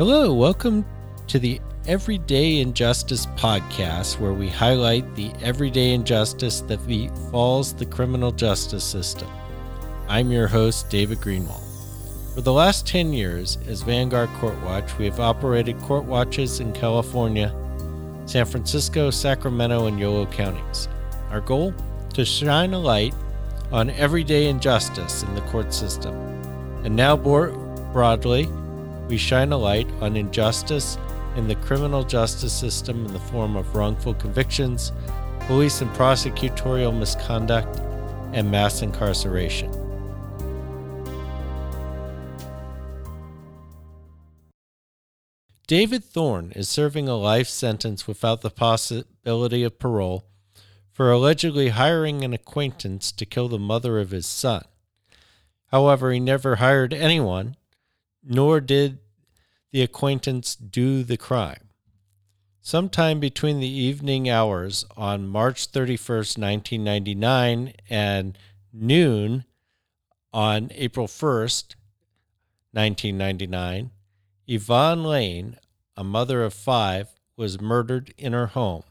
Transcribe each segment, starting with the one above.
Hello, welcome to the Everyday Injustice podcast, where we highlight the everyday injustice that befalls the criminal justice system. I'm your host, David Greenwald. For the last 10 years, as Vanguard Court Watch, we have operated court watches in California, San Francisco, Sacramento, and Yolo counties. Our goal? To shine a light on everyday injustice in the court system. And now, more broadly, we shine a light on injustice in the criminal justice system in the form of wrongful convictions, police and prosecutorial misconduct, and mass incarceration. David Thorne is serving a life sentence without the possibility of parole for allegedly hiring an acquaintance to kill the mother of his son. However, he never hired anyone nor did the acquaintance do the crime. Sometime between the evening hours on March 31st, 1999, and noon on April 1st, 1999, Yvonne Layne, a mother of five, was murdered in her home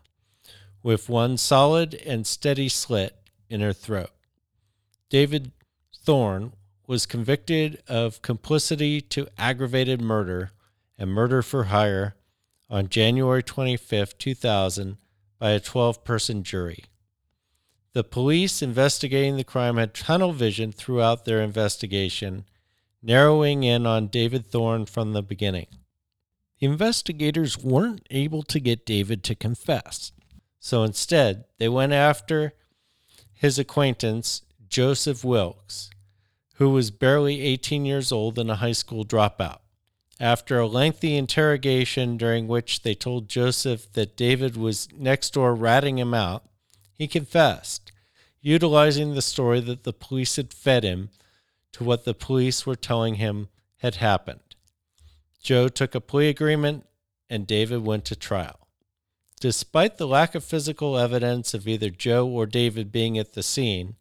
with one solid and steady slit in her throat. David Thorne was convicted of complicity to aggravated murder and murder for hire on January 25, 2000, by a 12 person jury. The police investigating the crime had tunnel vision throughout their investigation, narrowing in on David Thorne from the beginning. The investigators weren't able to get David to confess, so instead they went after his acquaintance, Joseph Wilkes who was barely 18 years old and a high school dropout. After a lengthy interrogation during which they told Joseph that David was next door ratting him out, he confessed, utilizing the story that the police had fed him to what the police were telling him had happened. Joe took a plea agreement and David went to trial. Despite the lack of physical evidence of either Joe or David being at the scene,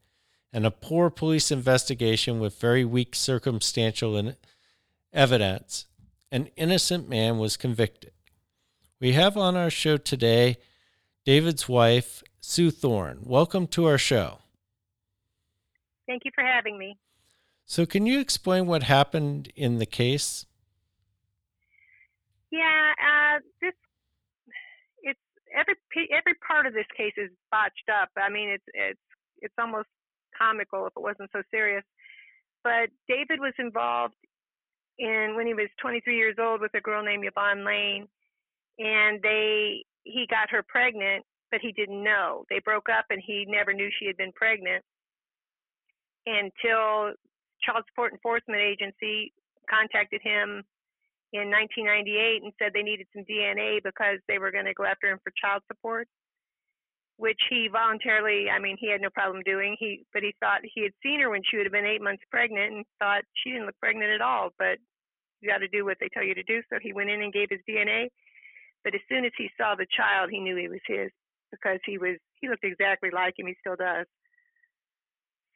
and a poor police investigation with very weak circumstantial evidence, an innocent man was convicted. We have on our show today David's wife, Sue Thorne. Welcome to our show. Thank you for having me. So, can you explain what happened in the case? Yeah, uh, this it's every every part of this case is botched up. I mean, it's it's it's almost comical if it wasn't so serious. But David was involved in when he was 23 years old with a girl named Yvonne Layne, and they he got her pregnant, but he didn't know. They broke up, and he never knew she had been pregnant until Child Support Enforcement Agency contacted him in 1998 and said they needed some DNA because they were going to go after him for child support which he voluntarily, I mean, he had no problem doing. He, but he thought he had seen her when she would have been eight months pregnant and thought she didn't look pregnant at all. But you got to do what they tell you to do. So he went in and gave his DNA. But as soon as he saw the child, he knew he was his because he was he looked exactly like him. He still does.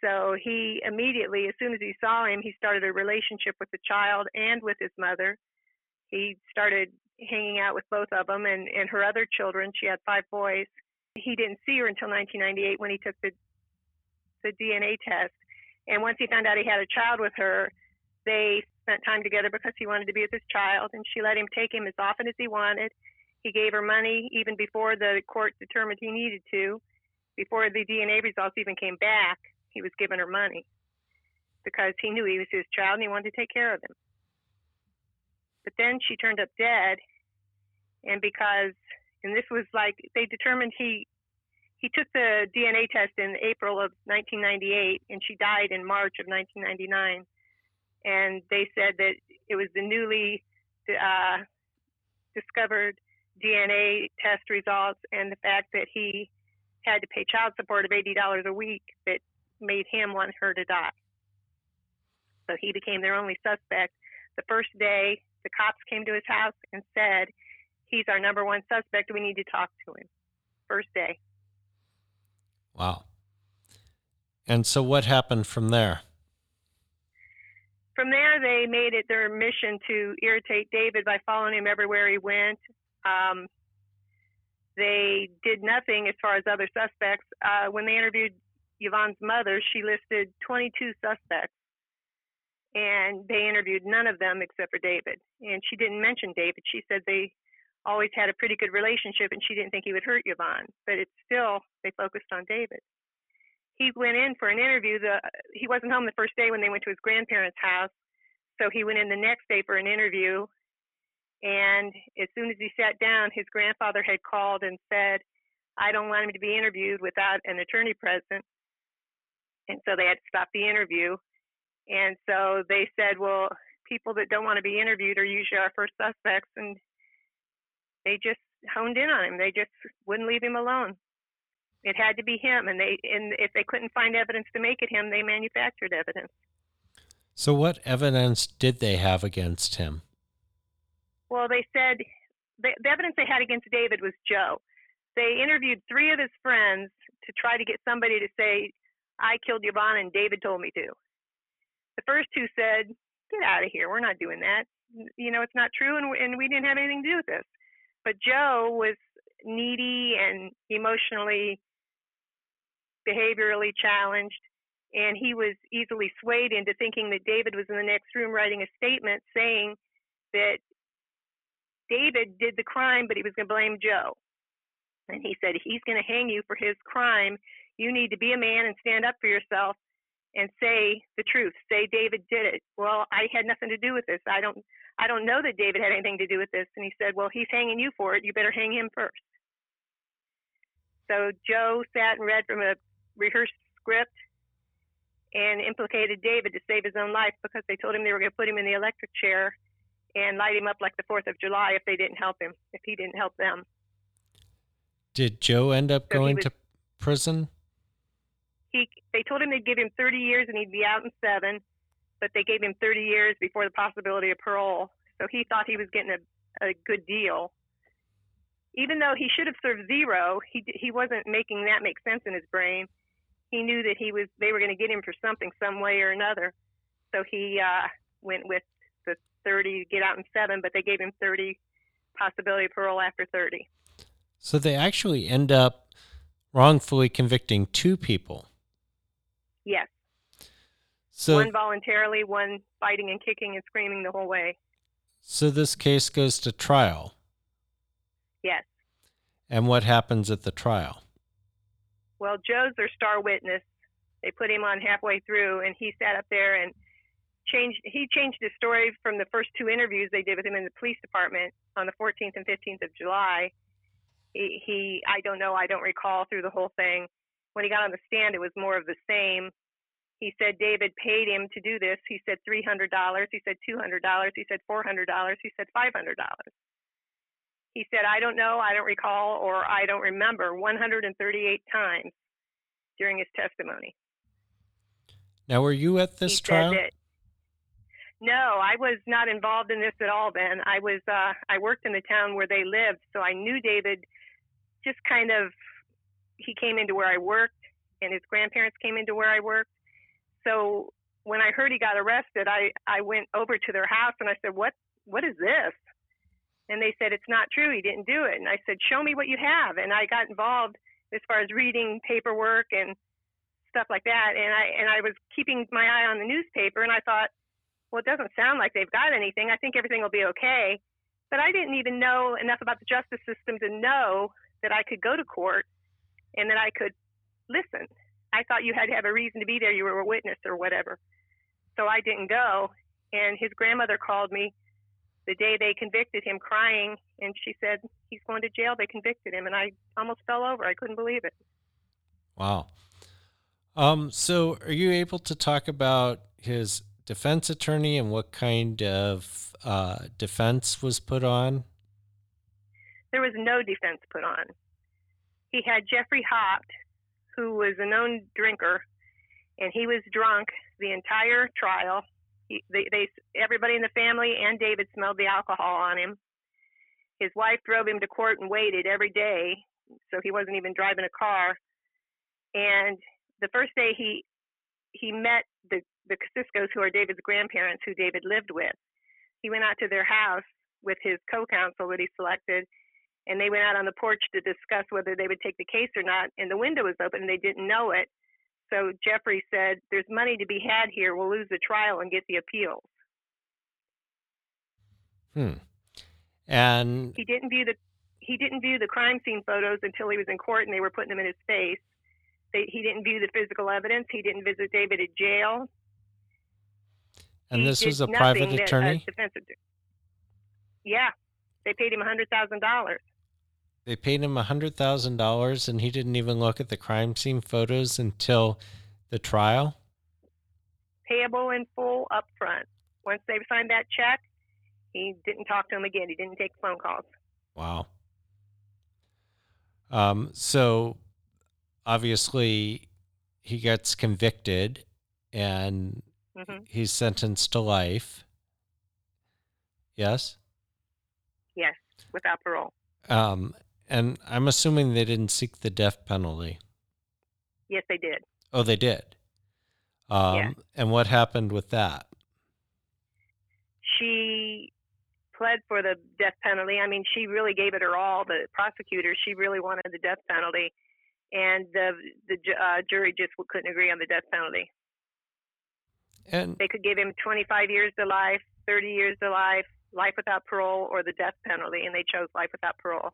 So he immediately, as soon as he saw him, he started a relationship with the child and with his mother. He started hanging out with both of them and and her other children. She had five boys he didn't see her until 1998 when he took the the DNA test. And once he found out he had a child with her, they spent time together because he wanted to be with his child, and she let him take him as often as he wanted. He gave her money even before the court determined he needed to. Before the DNA results even came back, he was giving her money because he knew he was his child and he wanted to take care of him. But then she turned up dead, and because and this was like they determined he he took the DNA test in April of 1998, and she died in March of 1999. And they said that it was the newly uh, discovered DNA test results and the fact that he had to pay child support of $80 a week that made him want her to die. So he became their only suspect. The first day, the cops came to his house and said he's our number one suspect. We need to talk to him. First day. Wow. And so what happened from there? from there, they made it their mission to irritate David by following him everywhere he went. Um, they did nothing as far as other suspects. Uh, when they interviewed Yvonne's mother, she listed 22 suspects, and they interviewed none of them except for David. And she didn't mention David. She said they always had a pretty good relationship, and she didn't think he would hurt Yvonne. But it's still they focused on David. He went in for an interview. The he wasn't home the first day when they went to his grandparents' house, so he went in the next day for an interview. And as soon as he sat down, his grandfather had called and said, "I don't want him to be interviewed without an attorney present." And so they had to stop the interview. And so they said, "Well, people that don't want to be interviewed are usually our first suspects," and they just honed in on him. They just wouldn't leave him alone. It had to be him, and they and if they couldn't find evidence to make it him, they manufactured evidence. So, what evidence did they have against him? Well, they said the, the evidence they had against David was Joe. They interviewed three of his friends to try to get somebody to say, "I killed Yvonne, and David told me to." The first two said, "Get out of here. We're not doing that. You know, it's not true, and, and we didn't have anything to do with this." But Joe was needy and emotionally, behaviorally challenged, and he was easily swayed into thinking that David was in the next room writing a statement saying that David did the crime, but he was going to blame Joe. And he said, He's going to hang you for his crime. You need to be a man and stand up for yourself and say the truth. Say David did it. Well, I had nothing to do with this. I don't I don't know that David had anything to do with this. And he said, Well, he's hanging you for it. You better hang him first. So Joe sat and read from a rehearsed script and implicated David to save his own life because they told him they were going to put him in the electric chair and light him up like the 4th of July if they didn't help him, if he didn't help them. Did Joe end up so going was, to prison? He they told him they'd give him 30 years and he'd be out in 7 but they gave him 30 years before the possibility of parole. So he thought he was getting a, a good deal. Even though he should have served zero, he he wasn't making that make sense in his brain. He knew that he was they were going to get him for something some way or another. So he uh, went with the 30 to get out in seven, but they gave him 30 possibility of parole after 30. So they actually end up wrongfully convicting two people. Yes. So one voluntarily, one fighting and kicking and screaming the whole way. So this case goes to trial. Yes. And what happens at the trial? Well, Joe's their star witness. They put him on halfway through, and he sat up there and changed. He changed his story from the first two interviews they did with him in the police department on the 14th and 15th of July. He, he I don't know, I don't recall through the whole thing. When he got on the stand, it was more of the same. He said David paid him to do this. He said $300. He said $200. He said $400. He said $500. He said, I don't know, I don't recall, or I don't remember 138 times during his testimony. Now, were you at this he trial? That, no, I was not involved in this at all, Ben. I was uh, I worked in the town where they lived, so I knew David just kind of he came into where I worked and his grandparents came into where I worked so when I heard he got arrested, I, I went over to their house and I said, what, what is this? And they said, it's not true. He didn't do it. And I said, show me what you have. And I got involved as far as reading paperwork and stuff like that. And I, and I was keeping my eye on the newspaper and I thought, well, it doesn't sound like they've got anything. I think everything will be okay. But I didn't even know enough about the justice system to know that I could go to court and that I could listen I thought you had to have a reason to be there. You were a witness or whatever. So I didn't go. And his grandmother called me the day they convicted him crying. And she said, he's going to jail. They convicted him. And I almost fell over. I couldn't believe it. Wow. Um, so are you able to talk about his defense attorney and what kind of uh, defense was put on? There was no defense put on. He had Jeffrey Haupt, who was a known drinker, and he was drunk the entire trial. He, they, they, everybody in the family and David smelled the alcohol on him. His wife drove him to court and waited every day, so he wasn't even driving a car. And the first day he he met the the Ciscos, who are David's grandparents, who David lived with. He went out to their house with his co-counsel that he selected, and they went out on the porch to discuss whether they would take the case or not. And the window was open, and they didn't know it. So Jeffrey said, "There's money to be had here. We'll lose the trial and get the appeals." Hmm. And he didn't view the he didn't view the crime scene photos until he was in court and they were putting them in his face. They, he didn't view the physical evidence. He didn't visit David at jail. And He this was a private that a attorney? defense attorney- yeah, they paid him a hundred thousand dollars. They paid him $100,000 and he didn't even look at the crime scene photos until the trial? payable in full up front. Once they signed that check, he didn't talk to him again. He didn't take phone calls. Wow. Um, so obviously he gets convicted and hmm he's sentenced to life. Yes. Yes, without parole. Um, and I'm assuming they didn't seek the death penalty. Yes, they did. Oh, they did. Um, Yeah. And what happened with that? She pled for the death penalty. I mean, she really gave it her all. The prosecutor, she really wanted the death penalty, and the the uh, jury just couldn't agree on the death penalty. And They could give him 25 years to life, 30 years to life, life without parole, or the death penalty, and they chose life without parole.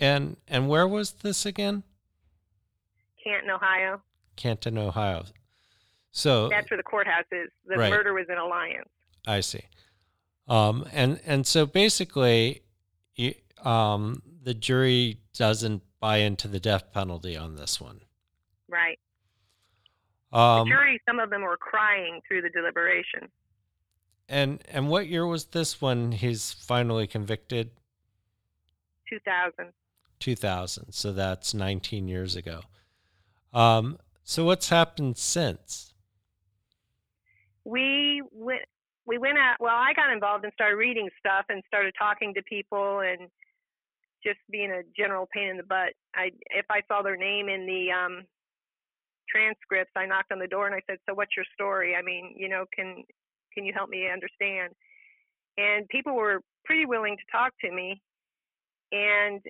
And and where was this again? Canton, Ohio. Canton, Ohio. So That's where the courthouse is. The Right. murder was in Alliance. I see. Um, and and so basically, you, um, the jury doesn't buy into the death penalty on this one. Right. Um, the jury, some of them were crying through the deliberation. and and what year was this when he's finally convicted? 2000. 2000. So that's 19 years ago. Um, so what's happened since? We went. We went out. Well, I got involved and started reading stuff and started talking to people and just being a general pain in the butt. I if I saw their name in the um, transcripts, I knocked on the door and I said, "So what's your story? I mean, you know, can can you help me understand?" And people were pretty willing to talk to me, and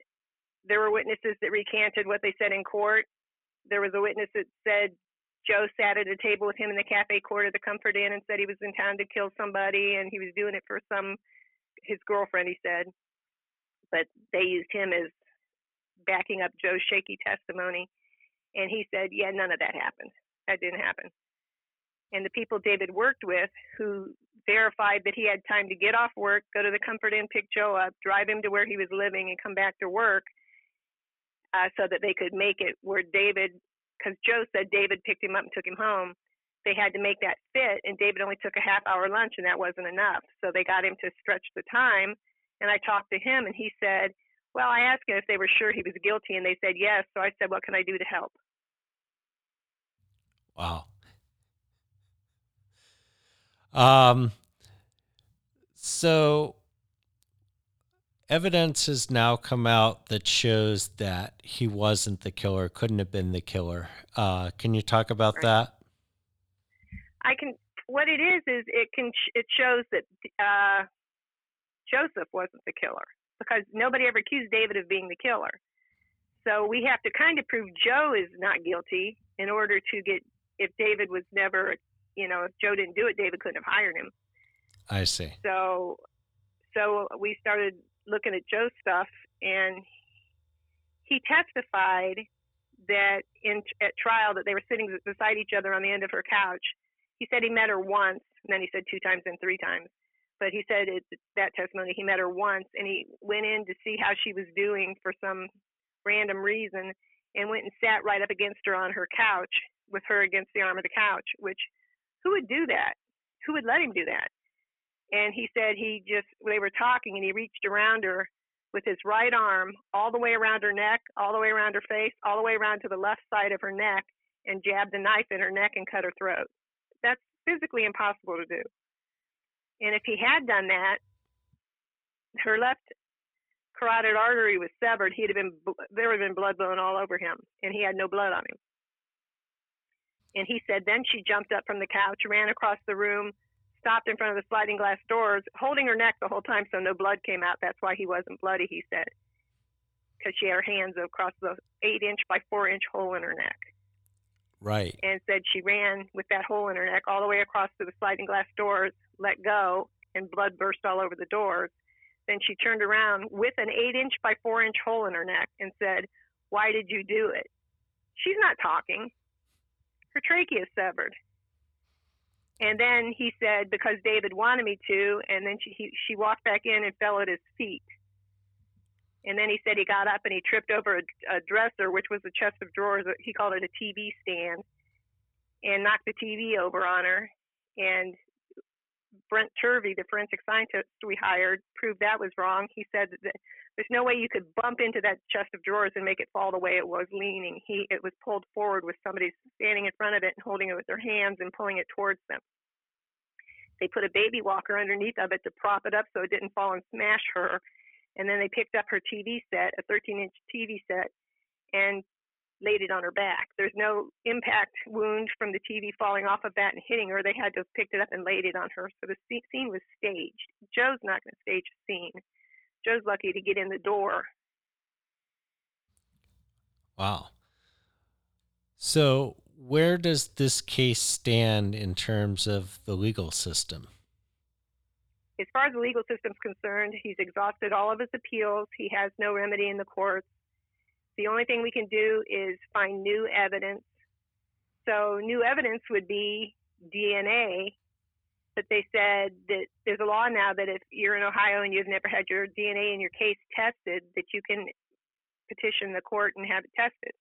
there were witnesses that recanted what they said in court. There was a witness that said Joe sat at a table with him in the cafe court of the Comfort Inn and said he was in town to kill somebody and he was doing it for some his girlfriend. He said, but they used him as backing up Joe's shaky testimony. And he said, yeah, none of that happened. That didn't happen. And the people David worked with, who verified that he had time to get off work, go to the Comfort Inn, pick Joe up, drive him to where he was living, and come back to work, uh, so that they could make it where David because Joe said David picked him up and took him home. They had to make that fit, and David only took a half hour lunch, and that wasn't enough. So they got him to stretch the time. And I talked to him, and he said, Well, I asked him if they were sure he was guilty, and they said yes. So I said, What can I do to help? Wow. Um, so evidence has now come out that shows that he wasn't the killer, couldn't have been the killer. Uh, can you talk about Right. that? I can. What it is is it can it shows that uh, Joseph wasn't the killer because nobody ever accused David of being the killer. So we have to kind of prove Joe is not guilty in order to get if David was never, you know, if Joe didn't do it, David couldn't have hired him. I see. So, so we started looking at Joe's stuff, and he testified that in at trial that they were sitting beside each other on the end of her couch. He said he met her once, and then he said two times and three times. But he said it, that testimony he met her once, and he went in to see how she was doing for some random reason, and went and sat right up against her on her couch with her against the arm of the couch. Which, who would do that? Who would let him do that? And he said he just they were talking and he reached around her with his right arm all the way around her neck all the way around her face all the way around to the left side of her neck and jabbed a knife in her neck and cut her throat. That's physically impossible to do. And if he had done that her left carotid artery was severed. He'd have been there would have been blood flowing all over him and he had no blood on him. And he said then she jumped up from the couch, ran across the room, stopped in front of the sliding glass doors, holding her neck the whole time so no blood came out. That's why he wasn't bloody, he said, because she had her hands across the eight inch by four inch hole in her neck. Right. And said she ran with that hole in her neck all the way across to the sliding glass doors, let go, and blood burst all over the doors. Then she turned around with an eight inch by four inch hole in her neck and said, Why did you do it? She's not talking. Her trachea is severed. And then he said, because David wanted me to, and then she, he, she walked back in and fell at his feet. And then he said he got up and he tripped over a, a dresser, which was a chest of drawers. He called it a TV stand, and knocked the TV over on her. And Brent Turvey, the forensic scientist we hired, proved that was wrong. He said that there's no way you could bump into that chest of drawers and make it fall the way it was leaning. He it was pulled forward with somebody standing in front of it and holding it with their hands and pulling it towards them. They put a baby walker underneath of it to prop it up so it didn't fall and smash her. And then they picked up her TV set, a 13 inch TV set, and laid it on her back. There's no impact wound from the TV falling off of that and hitting her. They had to have picked it up and laid it on her. So the scene was staged. Joe's not going to stage a scene. Joe's lucky to get in the door. Wow. So, where does this case stand in terms of the legal system? As far as the legal system's concerned, he's exhausted all of his appeals. He has no remedy in the courts. The only thing we can do is find new evidence. So, new evidence would be DNA but they said that there's a law now that if you're in Ohio and you've never had your DNA in your case tested, that you can petition the court and have it tested,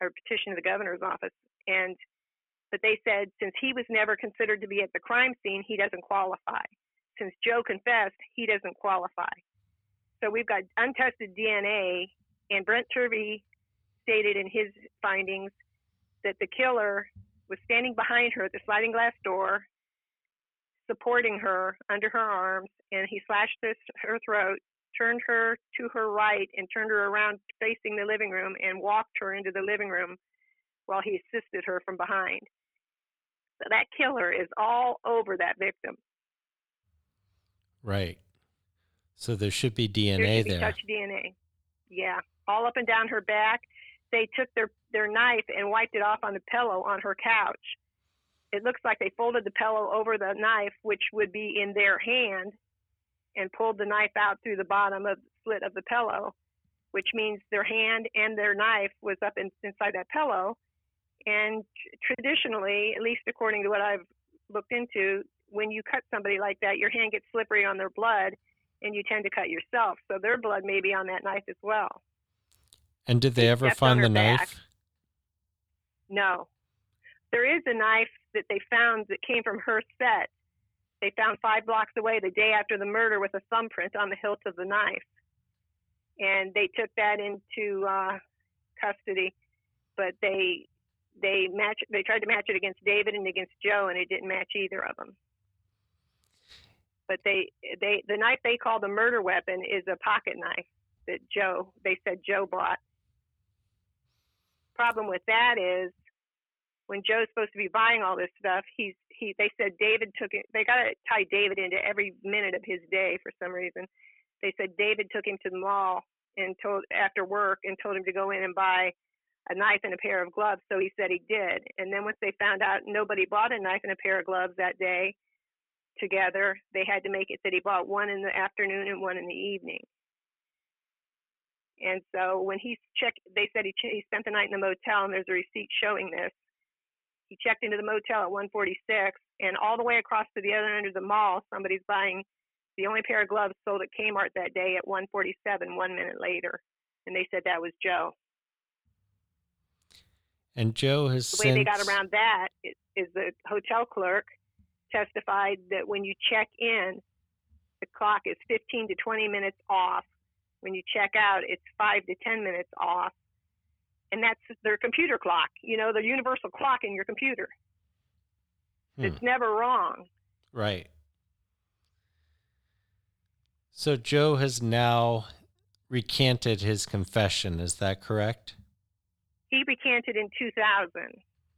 or petition the governor's office. And but they said since he was never considered to be at the crime scene, he doesn't qualify. Since Joe confessed, he doesn't qualify. So we've got untested DNA, and Brent Turvey stated in his findings that the killer was standing behind her at the sliding glass door supporting her under her arms, and he slashed this, her throat, turned her to her right, and turned her around facing the living room and walked her into the living room while he assisted her from behind. So that killer is all over that victim. Right. So there should be DNA there. Should be there. Touch DNA. Yeah, all up and down her back. They took their their knife and wiped it off on the pillow on her couch it looks like they folded the pillow over the knife, which would be in their hand, and pulled the knife out through the bottom of the slit of the pillow, which means their hand and their knife was up in, inside that pillow. And traditionally, at least according to what I've looked into, when you cut somebody like that, your hand gets slippery on their blood, and you tend to cut yourself. So their blood may be on that knife as well. And did they ever find the back. knife? No. There is a knife that they found that came from her set. They found five blocks away the day after the murder with a thumbprint on the hilt of the knife. And they took that into uh, custody, but they they match they tried to match it against David and against Joe, and it didn't match either of them. But they they the knife they call the murder weapon is a pocket knife that Joe they said Joe bought. The problem with that is when Joe's supposed to be buying all this stuff, he's he they said David took it. They got to tie David into every minute of his day for some reason. They said David took him to the mall and told after work and told him to go in and buy a knife and a pair of gloves. So he said he did. And then once they found out nobody bought a knife and a pair of gloves that day together, they had to make it that he bought one in the afternoon and one in the evening. And so when he checked, they said he, ch- he spent the night in the motel, and there's a receipt showing this. He checked into the motel at 146, and all the way across to the other end of the mall, somebody's buying the only pair of gloves sold at Kmart that day at 147, one minute later. And they said that was Joe. And Joe has the way since... they got around that is, is the hotel clerk testified that when you check in, the clock is 15 to 20 minutes off. When you check out, it's five to 10 minutes off and that's their computer clock. You know, the universal clock in your computer. Hmm. It's never wrong. Right. So Joe has now recanted his confession. Is that correct? He recanted in 2000.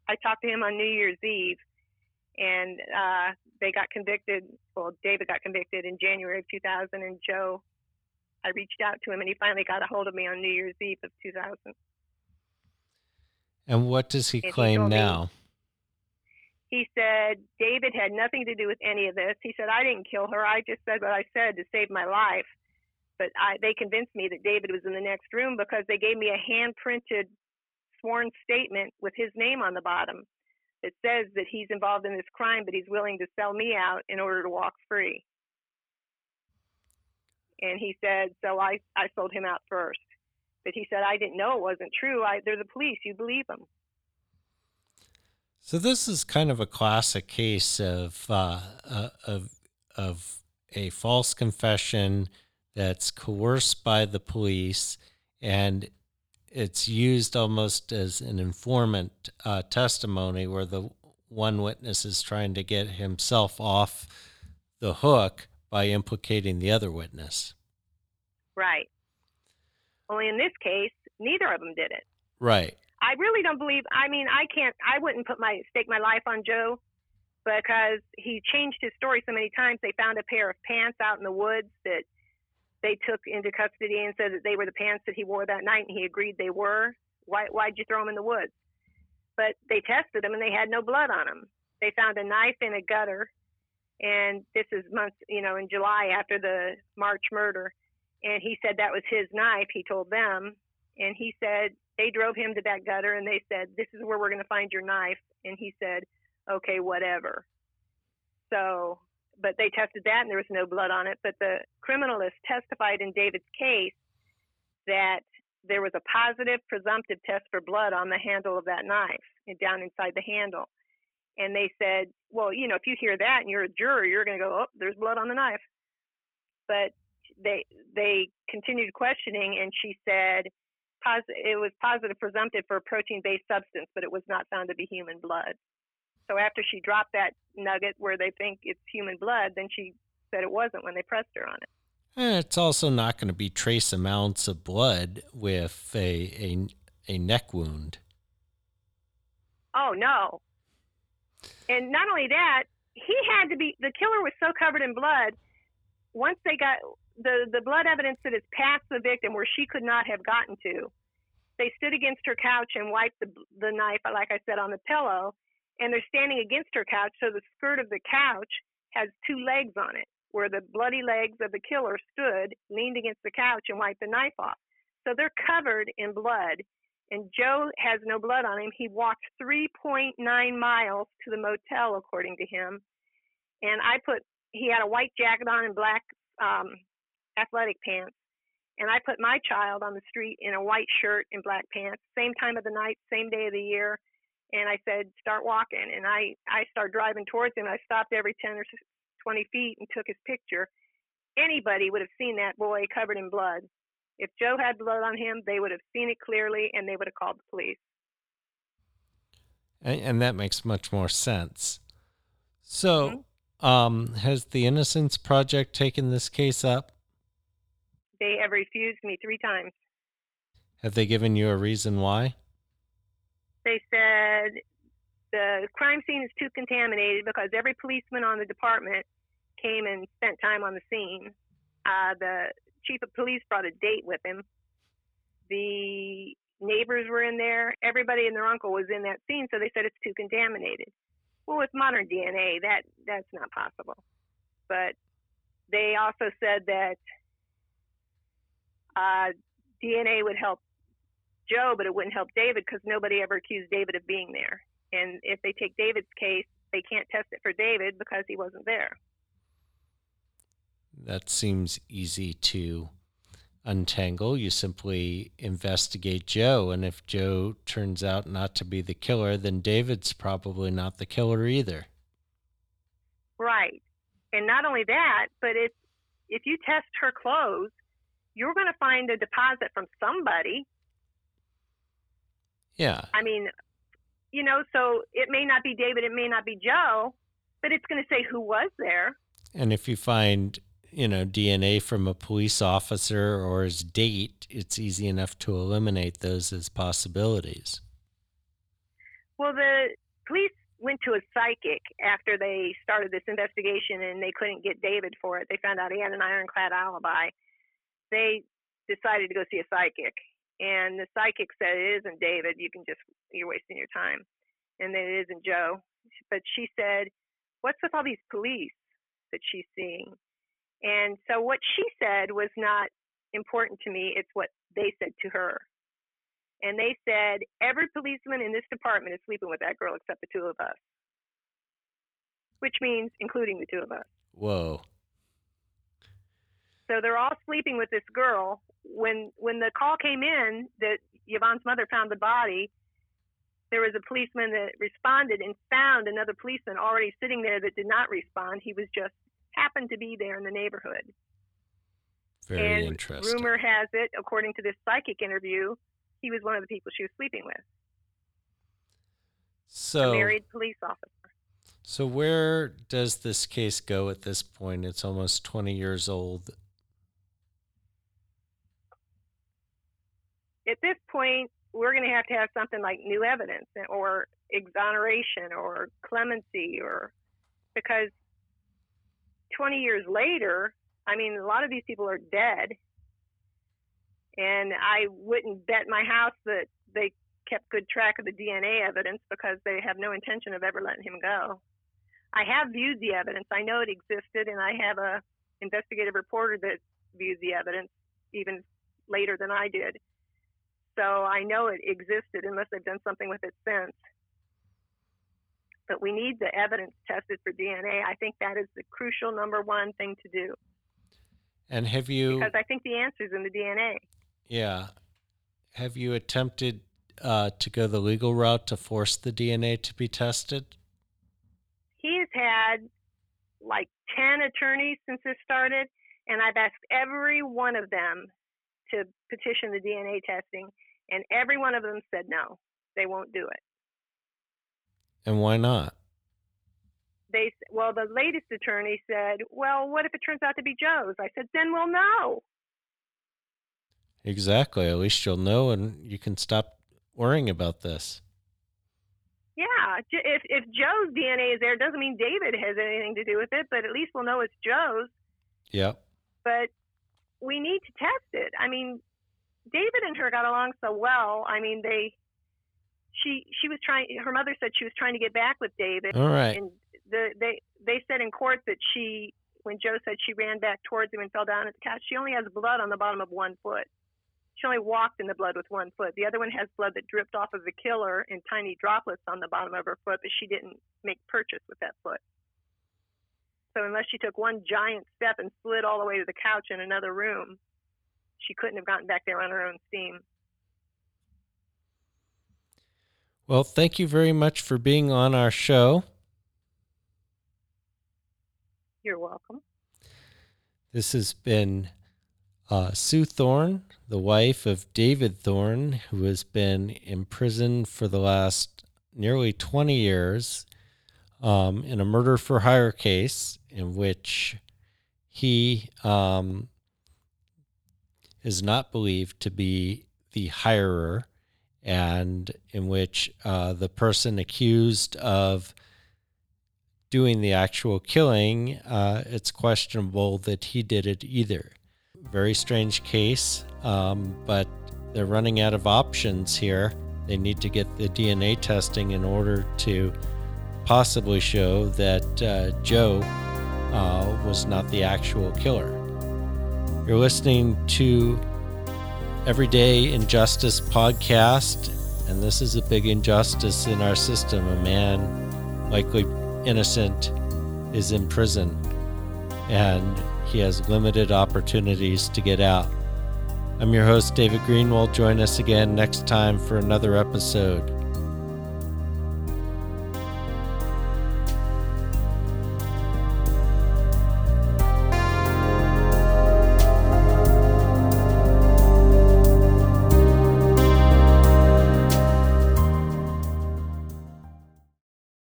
I talked to him on New Year's Eve, and uh, they got convicted. Well, David got convicted in January of 2000, and Joe, I reached out to him, and he finally got a hold of me on New Year's Eve of 2000. And what does he And he claim me- now? He said David had nothing to do with any of this. He said I didn't kill her. I just said what I said to save my life. But I, they convinced me that David was in the next room because they gave me a hand printed sworn statement with his name on the bottom that says that he's involved in this crime, but he's willing to sell me out in order to walk free. And he said, so I, I sold him out first. But he said, I didn't know it wasn't true. I, they're the police. You believe them. So this is kind of a classic case of uh, uh, of of a false confession that's coerced by the police, and it's used almost as an informant uh, testimony, where the one witness is trying to get himself off the hook by implicating the other witness. Right. Only in this case, neither of them did it. Right. I really don't believe. I mean, I can't. I wouldn't put my stake my life on Joe because he changed his story so many times. They found a pair of pants out in the woods that they took into custody and said that they were the pants that he wore that night, and he agreed they were. Why? Why'd you throw them in the woods? But they tested them and they had no blood on them. They found a knife in a gutter, and this is months, you know, in July after the March murder. And he said that was his knife. He told them, and he said they drove him to that gutter and they said, This is where we're going to find your knife. And he said, Okay, whatever. So, but they tested that and there was no blood on it. But the criminalist testified in David's case that there was a positive presumptive test for blood on the handle of that knife and down inside the handle. And they said, Well, you know, if you hear that and you're a juror, you're going to go, Oh, there's blood on the knife. But they they continued questioning and she said pos- it was positive presumptive for a protein-based substance, but it was not found to be human blood. So after she dropped that nugget where they think it's human blood, then she said it wasn't when they pressed her on it. And it's also not going to be trace amounts of blood with a, a, a neck wound. Oh no. And not only that, he had to be the killer was so covered in blood. Once they got the the blood evidence that is past the victim where she could not have gotten to, they stood against her couch and wiped the the knife, like I said, on the pillow, and they're standing against her couch, so the skirt of the couch has two legs on it, where the bloody legs of the killer stood, leaned against the couch, and wiped the knife off. So they're covered in blood and Joe has no blood on him. He walked 3.9 miles to the motel, according to him. And I put, he had a white jacket on and black um, athletic pants. And I put my child on the street in a white shirt and black pants, same time of the night, same day of the year. And I said, start walking. And I, I started driving towards him. I stopped every 10 or 20 feet and took his picture. Anybody would have seen that boy covered in blood. If Joe had blood on him, they would have seen it clearly and they would have called the police. And, and that makes much more sense. So, um, has the Innocence Project taken this case up? They have refused me three times. Have they given you a reason why? They said the crime scene is too contaminated because every policeman on the department came and spent time on the scene. Uh, the chief of police brought a date with him. The neighbors were in there. Everybody and their uncle was in that scene, so they said it's too contaminated. Well, with modern DNA, that that's not possible. But they also said that uh, DNA would help Joe, but it wouldn't help David because nobody ever accused David of being there. And if they take David's case, they can't test it for David because he wasn't there. That seems easy to untangle. You simply investigate Joe, and if Joe turns out not to be the killer, then David's probably not the killer either. Right. And not only that, but if if you test her clothes, you're going to find a deposit from somebody. Yeah. I mean, you know, so it may not be David, it may not be Joe, but it's going to say who was there. And if you find, you know, DNA from a police officer or his date, it's easy enough to eliminate those as possibilities. Well, the police went to a psychic after they started this investigation and they couldn't get David for it. They found out he had an ironclad alibi. They decided to go see a psychic. And the psychic said, It isn't David. You can just, you're wasting your time. And then it isn't Joe. But she said, What's with all these police that she's seeing? And so what she said was not important to me. It's what they said to her. And they said, Every policeman in this department is sleeping with that girl except the two of us, which means including the two of us. Whoa. So they're all sleeping with this girl. When when the call came in that Yvonne's mother found the body, there was a policeman that responded and found another policeman already sitting there that did not respond. He was just happened to be there in the neighborhood. Very and interesting. rumor has it, according to this psychic interview, he was one of the people she was sleeping with, a So, married police officer. so where does this case go at this point? It's almost 20 years old. At this point, we're going to have to have something like new evidence or exoneration or clemency or because 20 years later, I mean, a lot of these people are dead. And I wouldn't bet my house that they kept good track of the DNA evidence because they have no intention of ever letting him go. I have viewed the evidence. I know it existed, and I have a investigative reporter that viewed the evidence even later than I did. So I know it existed unless they've done something with it since. But we need the evidence tested for DNA. I think that is the crucial number one thing to do And have you, because I think the answer's in the DNA. yeah, have you attempted uh, to go the legal route to force the DNA to be tested? He has had like 10 attorneys since this started, and I've asked every one of them to petition the DNA testing, and every one of them said no, they won't do it. And why not? They well, the latest attorney said, "Well, what if it turns out to be Joe's?" I said, "Then we'll know." Exactly. At least you'll know and you can stop worrying about this. Yeah, if if Joe's DNA is there, it doesn't mean David has anything to do with it, but at least we'll know it's Joe's. Yep. But we need to test it. I mean, David and her got along so well. I mean, they she she was trying. Her mother said she was trying to get back with David, All right. and the they they said in court that she when Joe said she ran back towards him and fell down at the couch, she only has blood on the bottom of one foot. She only walked in the blood with one foot. The other one has blood that dripped off of the killer in tiny droplets on the bottom of her foot, but she didn't make purchase with that foot. So unless she took one giant step and slid all the way to the couch in another room, she couldn't have gotten back there on her own steam. Well, thank you very much for being on our show. You're welcome. This has been uh, Sue Thorne, the wife of David Thorne, who has been in prison for the last nearly 20 years um, in a murder for hire case in which he um, is not believed to be the hirer and in which uh, the person accused of doing the actual killing, uh, it's questionable that he did it either. Very strange case, um, but they're running out of options here. They need to get the DNA testing in order to possibly show that uh, Joe uh, was not the actual killer. You're listening to Everyday Injustice podcast, and this is a big injustice in our system. A man, likely innocent, is in prison, and he has limited opportunities to get out. I'm your host, David Greenwald. Join us again next time for another episode.